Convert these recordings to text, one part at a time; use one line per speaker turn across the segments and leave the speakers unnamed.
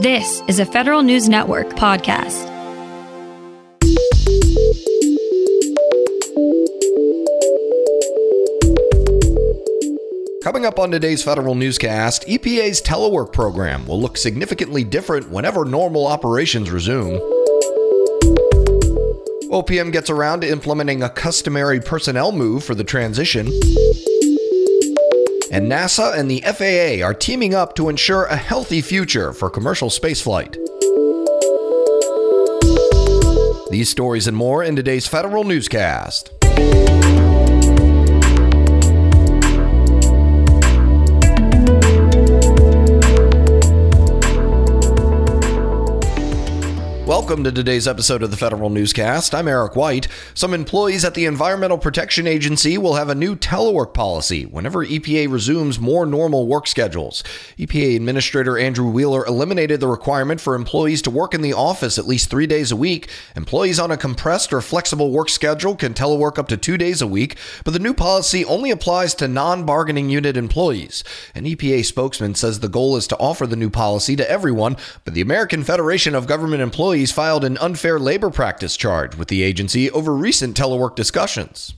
This is a Federal News Network podcast.
Coming up on today's federal newscast, EPA's telework program will look significantly different whenever normal operations resume. OPM gets around to implementing a customary personnel move for the transition. And NASA and the FAA are teaming up to ensure a healthy future for commercial spaceflight. These stories and more in today's federal newscast. Welcome to today's episode of the Federal Newscast. I'm Eric White. Some employees at the Environmental Protection Agency will have a new telework policy whenever EPA resumes more normal work schedules. EPA Administrator Andrew Wheeler eliminated the requirement for employees to work in the office at least three days a week. Employees on a compressed or flexible work schedule can telework up to two days a week, but the new policy only applies to non bargaining unit employees. An EPA spokesman says the goal is to offer the new policy to everyone, but the American Federation of Government Employees filed an unfair labor practice charge with the agency over recent telework discussions.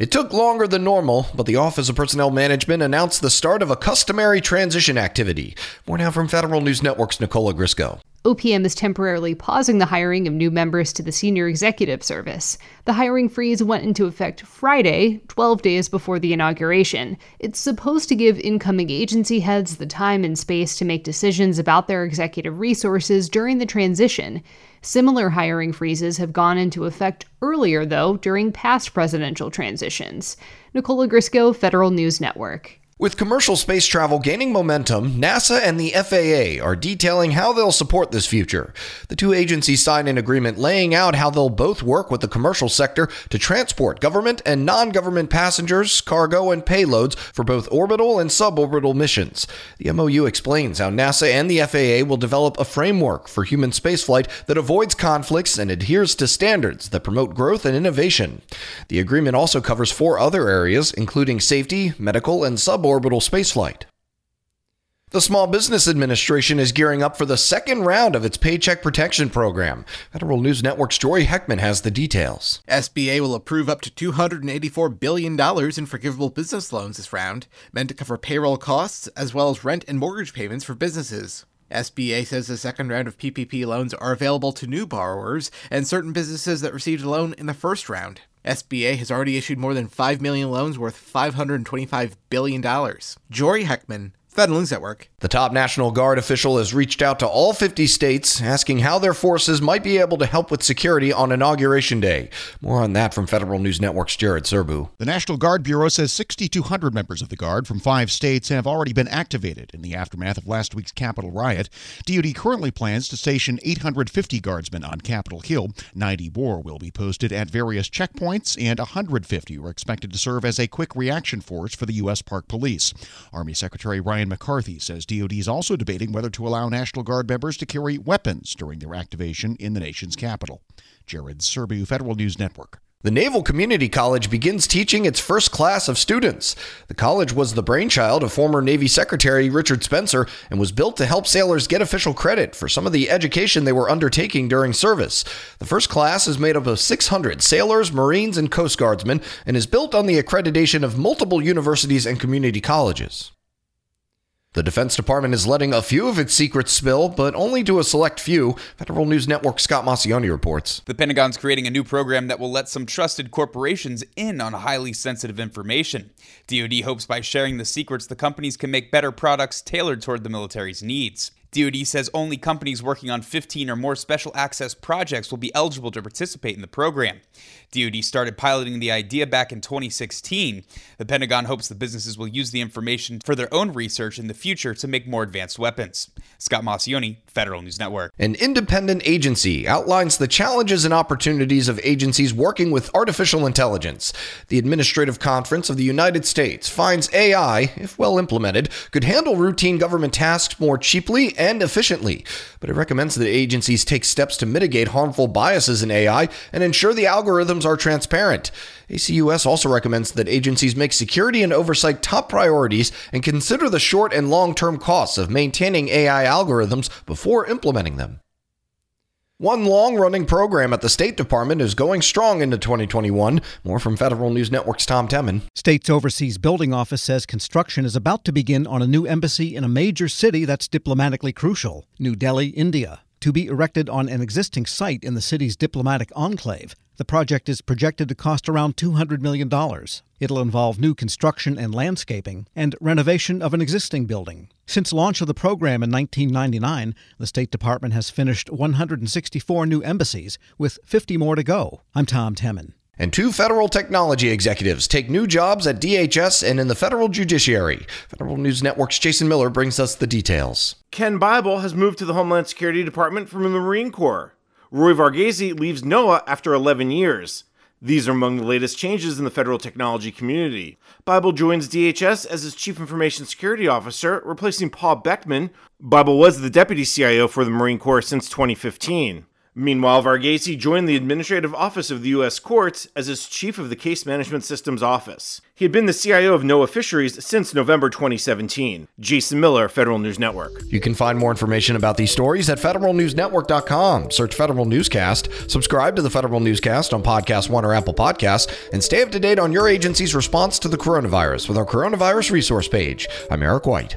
It took longer than normal, but the Office of Personnel Management announced the start of a customary transition activity. More now from Federal News Network's Nicole Ogrysko.
OPM is temporarily pausing the hiring of new members to the Senior Executive Service. The hiring freeze went into effect Friday, 12 days before the inauguration. It's supposed to give incoming agency heads the time and space to make decisions about their executive resources during the transition. Similar hiring freezes have gone into effect earlier, though, during past presidential transitions. Nicole Ogrysko, Federal News Network.
With commercial space travel gaining momentum, NASA and the FAA are detailing how they'll support this future. The two agencies signed an agreement laying out how they'll both work with the commercial sector to transport government and non government passengers, cargo, and payloads for both orbital and suborbital missions. The MOU explains how NASA and the FAA will develop a framework for human spaceflight that avoids conflicts and adheres to standards that promote growth and innovation. The agreement also covers four other areas, including safety, medical, and suborbital suborbital spaceflight. The Small Business Administration is gearing up for the second round of its Paycheck Protection Program. Federal News Network's Jory Heckman has the details.
SBA will approve up to $284 billion in forgivable business loans this round, meant to cover payroll costs as well as rent and mortgage payments for businesses. SBA says the second round of PPP loans are available to new borrowers and certain businesses that received a loan in the first round. SBA has already issued more than 5 million loans worth $525 billion. Jory Heckman, Federal News Network.
The top National Guard official has reached out to all 50 states asking how their forces might be able to help with security on Inauguration Day. More on that from Federal News Network's Jared Serbu.
The National Guard Bureau says 6,200 members of the Guard from five states have already been activated in the aftermath of last week's Capitol riot. DoD currently plans to station 850 guardsmen on Capitol Hill. 90 more will be posted at various checkpoints, and 150 are expected to serve as a quick reaction force for the U.S. Park Police. Army Secretary Ryan McCarthy says DoD is also debating whether to allow National Guard members to carry weapons during their activation in the nation's capital. Jared Serbu, Federal News Network.
The Naval Community College begins teaching its first class of students. The college was the brainchild of former Navy Secretary Richard Spencer and was built to help sailors get official credit for some of the education they were undertaking during service. The first class is made up of 600 sailors, Marines, and Coast Guardsmen and is built on the accreditation of multiple universities and community colleges. The Defense Department is letting a few of its secrets spill, but only to a select few. Federal News Network Scott Maucione reports.
The Pentagon's creating a new program that will let some trusted corporations in on highly sensitive information. DoD hopes by sharing the secrets, the companies can make better products tailored toward the military's needs. DoD says only companies working on 15 or more special access projects will be eligible to participate in the program. DoD started piloting the idea back in 2016. The Pentagon hopes the businesses will use the information for their own research in the future to make more advanced weapons. Scott Maucione, Federal News Network.
An independent agency outlines the challenges and opportunities of agencies working with artificial intelligence. The Administrative Conference of the United States finds AI, if well implemented, could handle routine government tasks more cheaply and efficiently, but it recommends that agencies take steps to mitigate harmful biases in AI and ensure the algorithms are transparent. ACUS also recommends that agencies make security and oversight top priorities and consider the short and long term costs of maintaining AI algorithms before implementing them. One long running program at the State Department is going strong into 2021. More from Federal News Network's Tom Temin.
State's Overseas Building Office says construction is about to begin on a new embassy in a major city that's diplomatically crucial New Delhi, India, to be erected on an existing site in the city's diplomatic enclave. The project is projected to cost around $200 million. It'll involve new construction and landscaping and renovation of an existing building. Since launch of the program in 1999, the State Department has finished 164 new embassies, with 50 more to go. I'm Tom Temin.
And two federal technology executives take new jobs at DHS and in the federal judiciary. Federal News Network's Jason Miller brings us the details.
Ken Bible has moved to the Homeland Security Department from the Marine Corps. Roy Varghese leaves NOAA after 11 years. These are among the latest changes in the federal technology community. Bible joins DHS as its Chief Information Security Officer, replacing Paul Beckman. Bible was the Deputy CIO for the Marine Corps since 2015. Meanwhile, Varghese joined the Administrative Office of the U.S. Courts as its chief of the Case Management Systems Office. He had been the CIO of NOAA Fisheries since November 2017. Jason Miller, Federal News Network.
You can find more information about these stories at federalnewsnetwork.com. Search Federal Newscast, subscribe to the Federal Newscast on Podcast One or Apple Podcasts, and stay up to date on your agency's response to the coronavirus with our coronavirus resource page. I'm Eric White.